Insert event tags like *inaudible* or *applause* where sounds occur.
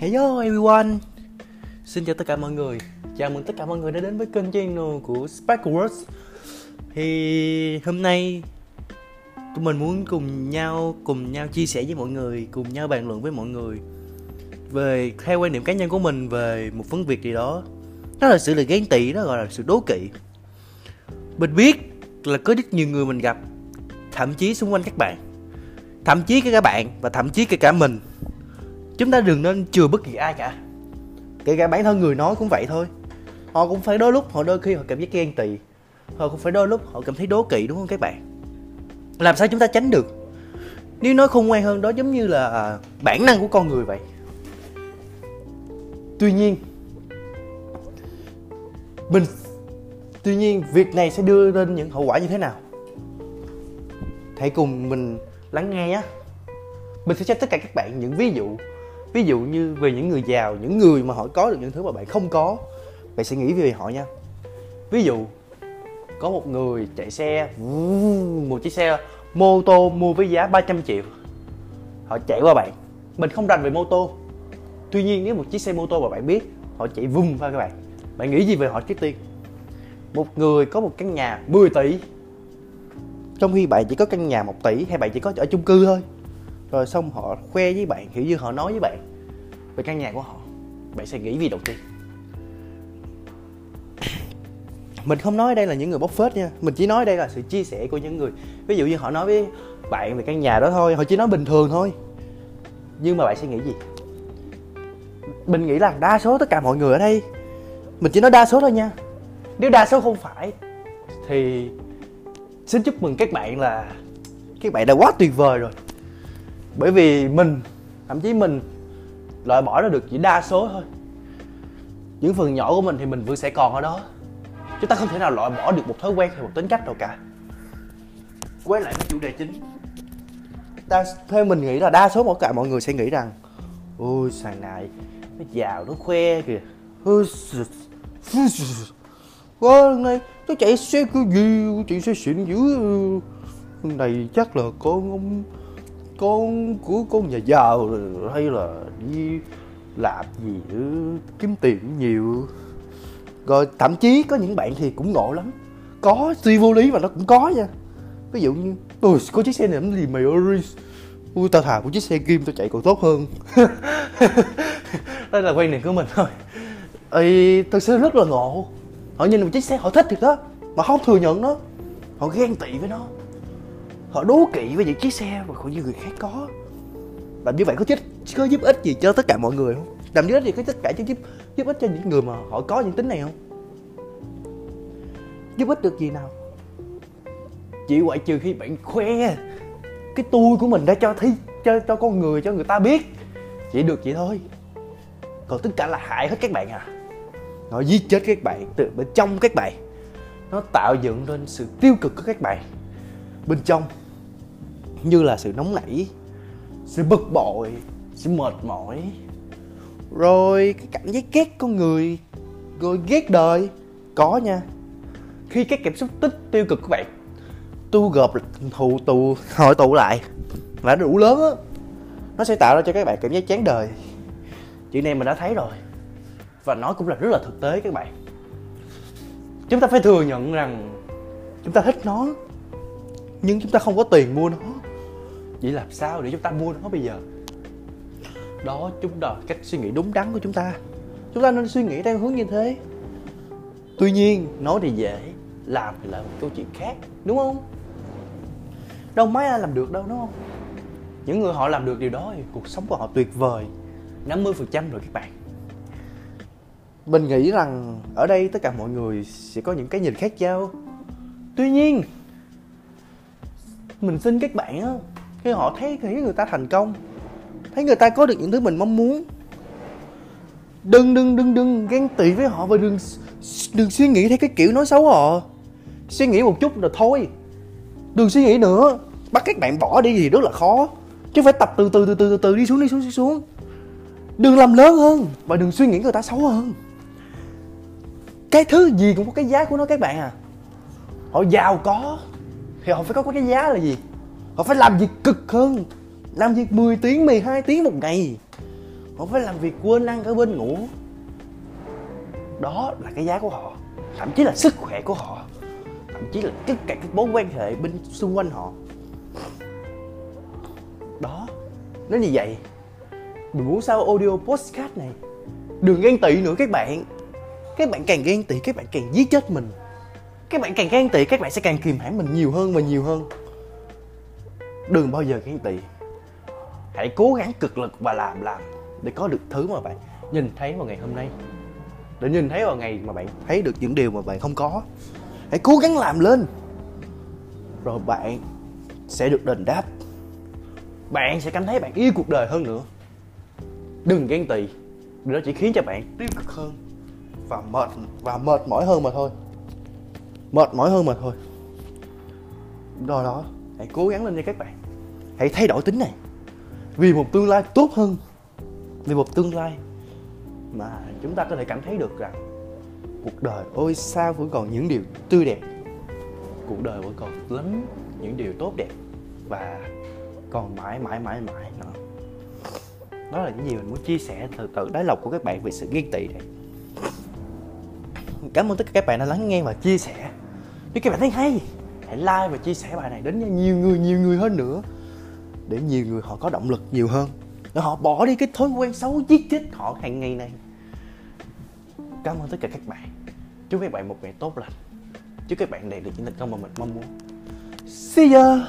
Hello, everyone. Xin chào tất cả mọi người. Chào mừng tất cả mọi người đã đến với kênh channel của Sparkle Words Thì hôm nay Tụi mình muốn cùng nhau Cùng nhau chia sẻ với mọi người, Cùng nhau bàn luận với mọi người Về, theo quan điểm cá nhân của mình Về một vấn việc gì đó. Đó là sự là ghen tị, Đó gọi là sự đố kỵ. Mình biết là có rất nhiều người mình gặp, Thậm chí xung quanh các bạn. Thậm chí cả các bạn Và thậm chí kể cả mình chúng ta đừng nên chừa bất kỳ ai cả. Kể cả bản thân người nói cũng vậy thôi. Họ cũng phải đôi lúc họ đôi khi họ cảm giác ghen tị. Họ cũng phải đôi lúc họ cảm thấy đố kỵ, đúng không các bạn? Làm sao chúng ta tránh được? Nếu nói không ngoan hơn, đó giống như là à, bản năng của con người vậy. Tuy nhiên mình tuy nhiên việc này sẽ đưa lên những hậu quả như thế nào? Hãy cùng mình lắng nghe nhé. Mình sẽ cho tất cả các bạn những ví dụ ví dụ như về những người giàu, những người mà họ có được những thứ mà bạn không có, bạn sẽ nghĩ về họ nha. Ví dụ, có một người chạy xe một chiếc xe, mô tô mua với giá 300 triệu. Họ chạy qua bạn. Mình không rành về mô tô. Tuy nhiên nếu một chiếc xe mô tô mà bạn biết, họ chạy vung qua các bạn. Bạn nghĩ gì về họ trước tiên một người có một căn nhà 10 tỷ. Trong khi bạn chỉ có căn nhà 1 tỷ hay bạn chỉ có ở chung cư thôi rồi xong họ khoe với bạn, kiểu như họ nói với bạn về căn nhà của họ. Bạn sẽ nghĩ gì đầu tiên? Mình không nói đây là những người bóc phết nha. Mình chỉ nói đây là sự chia sẻ của những người. Ví dụ như họ nói với bạn về căn nhà đó thôi, họ chỉ nói bình thường thôi. Nhưng mà bạn sẽ nghĩ gì? Mình nghĩ là đa số tất cả mọi người ở đây, mình chỉ nói đa số thôi nha. Nếu đa số không phải, thì xin chúc mừng các bạn là, các bạn đã quá tuyệt vời rồi bởi vì mình, thậm chí mình, loại bỏ ra được chỉ đa số thôi. Những phần nhỏ của mình thì mình vẫn sẽ còn ở đó. Chúng ta không thể nào loại bỏ được một thói quen hay một tính cách nào cả. Quay lại với chủ đề chính. Ta theo mình nghĩ là đa số mọi cả mọi người sẽ nghĩ rằng, ôi sàn này, nó giàu, nó khoe kìa. Quá lần này nó chạy xe cái gì chạy xe xịn dữ. Này chắc là con ông con của con nhà giàu hay là đi làm gì nữa kiếm tiền nhiều. Rồi thậm chí có những bạn thì cũng ngộ lắm. Có suy vô lý mà nó cũng có nha. Ví dụ như ôi có chiếc xe này làm gì mày ơi? Ui tao thà một chiếc xe kim tao chạy còn tốt hơn. *laughs* Đây là quan niệm của mình thôi. Ê, thực sự rất là ngộ. Họ nhìn một chiếc xe họ thích thì đó mà không thừa nhận nó. Họ ghen tị với nó họ đố kỵ với những chiếc xe mà những người khác có. Làm như vậy có chết có giúp ích gì cho tất cả mọi người không? Làm như vậy thì có tất cả giúp giúp ích cho những người mà họ có những tính này không? Giúp ích được gì nào? Chỉ ngoại trừ khi bạn khoe cái tôi của mình đã cho thi cho cho con người, cho người ta biết. Chỉ được vậy thôi. Còn tất cả là hại hết các bạn à. Nó giết chết các bạn từ bên trong các bạn. Nó tạo dựng lên sự tiêu cực của các bạn. Bên trong như là sự nóng nảy, sự bực bội, sự mệt mỏi. Rồi cái cảm giác ghét con người rồi ghét đời, có nha. Khi các cảm xúc tích tiêu cực của bạn tu gộp thù tù, hội tụ lại và đủ lớn á. Nó sẽ tạo ra cho các bạn cảm giác chán đời. Chuyện này mình đã thấy rồi. Và nó cũng là rất là thực tế các bạn. Chúng ta phải thừa nhận rằng chúng ta thích nó, nhưng chúng ta không có tiền mua nó vậy làm sao để chúng ta mua nó bây giờ? Đó chúng ta cách suy nghĩ đúng đắn của chúng ta. Chúng ta nên suy nghĩ theo hướng như thế. Tuy nhiên nói thì dễ làm thì là một câu chuyện khác, đúng không? Đâu mấy ai làm được đâu, đúng không? Những người họ làm được điều đó thì cuộc sống của họ tuyệt vời. 50% rồi các bạn. Mình nghĩ rằng ở đây tất cả mọi người sẽ có những cái nhìn khác nhau. Tuy nhiên, mình xin các bạn á khi họ thấy thấy người ta thành công. Thấy người ta có được những thứ mình mong muốn. Đừng đừng đừng đừng ghen tị với họ và đừng đừng suy nghĩ theo cái kiểu nói xấu họ. Suy nghĩ một chút rồi thôi. Đừng suy nghĩ nữa. Bắt các bạn bỏ đi thì rất là khó. Chứ phải tập từ từ từ từ từ, từ đi xuống đi xuống đi xuống. Đừng làm lớn hơn và đừng suy nghĩ người ta xấu hơn. Cái thứ gì cũng có cái giá của nó các bạn à. Họ giàu có thì họ phải có cái giá là gì? Họ phải làm việc cực hơn. Làm việc 10 tiếng 12 tiếng một ngày. Họ phải làm việc quên ăn ở bên ngủ. Đó là cái giá của họ. Thậm chí là sức khỏe của họ. Thậm chí là tất cả các mối quan hệ bên xung quanh họ. Đó, nó như vậy. Mình muốn sao audio postcard này đừng ghen tị nữa các bạn. Các bạn càng ghen tị, các bạn càng giết chết mình. Các bạn càng ghen tị, các bạn sẽ càng kìm hãm mình nhiều hơn và nhiều hơn đừng bao giờ ghen tị. Hãy cố gắng cực lực và làm làm để có được thứ mà bạn nhìn thấy vào ngày hôm nay. Để nhìn thấy vào ngày mà bạn thấy được những điều mà bạn không có. Hãy cố gắng làm lên. Rồi bạn sẽ được đền đáp. Bạn sẽ cảm thấy bạn yêu cuộc đời hơn nữa. Đừng ghen tị. Điều đó chỉ khiến cho bạn tiêu cực hơn và mệt và mệt mỏi hơn mà thôi. Mệt mỏi hơn mà thôi. Do đó hãy cố gắng lên nha các bạn. Hãy thay đổi tính này. Vì một tương lai tốt hơn. Vì một tương lai mà chúng ta có thể cảm thấy được rằng cuộc đời ôi sao vẫn còn những điều tươi đẹp. Cuộc đời vẫn còn lắm những điều tốt đẹp và còn mãi mãi mãi mãi nữa. Đó là những gì mình muốn chia sẻ từ từ đáy lòng của các bạn về sự ghen tị này. Cảm ơn tất cả các bạn đã lắng nghe và chia sẻ. Nếu các bạn thấy hay hãy like và chia sẻ bài này đến nhiều người nhiều người hơn nữa. Để nhiều người họ có động lực nhiều hơn. Để họ bỏ đi cái thói quen xấu giết chết họ hàng ngày này. Cảm ơn tất cả các bạn. Chúc các bạn một ngày tốt lành. Chúc các bạn đạt được những thành công mà mình mong muốn. See ya!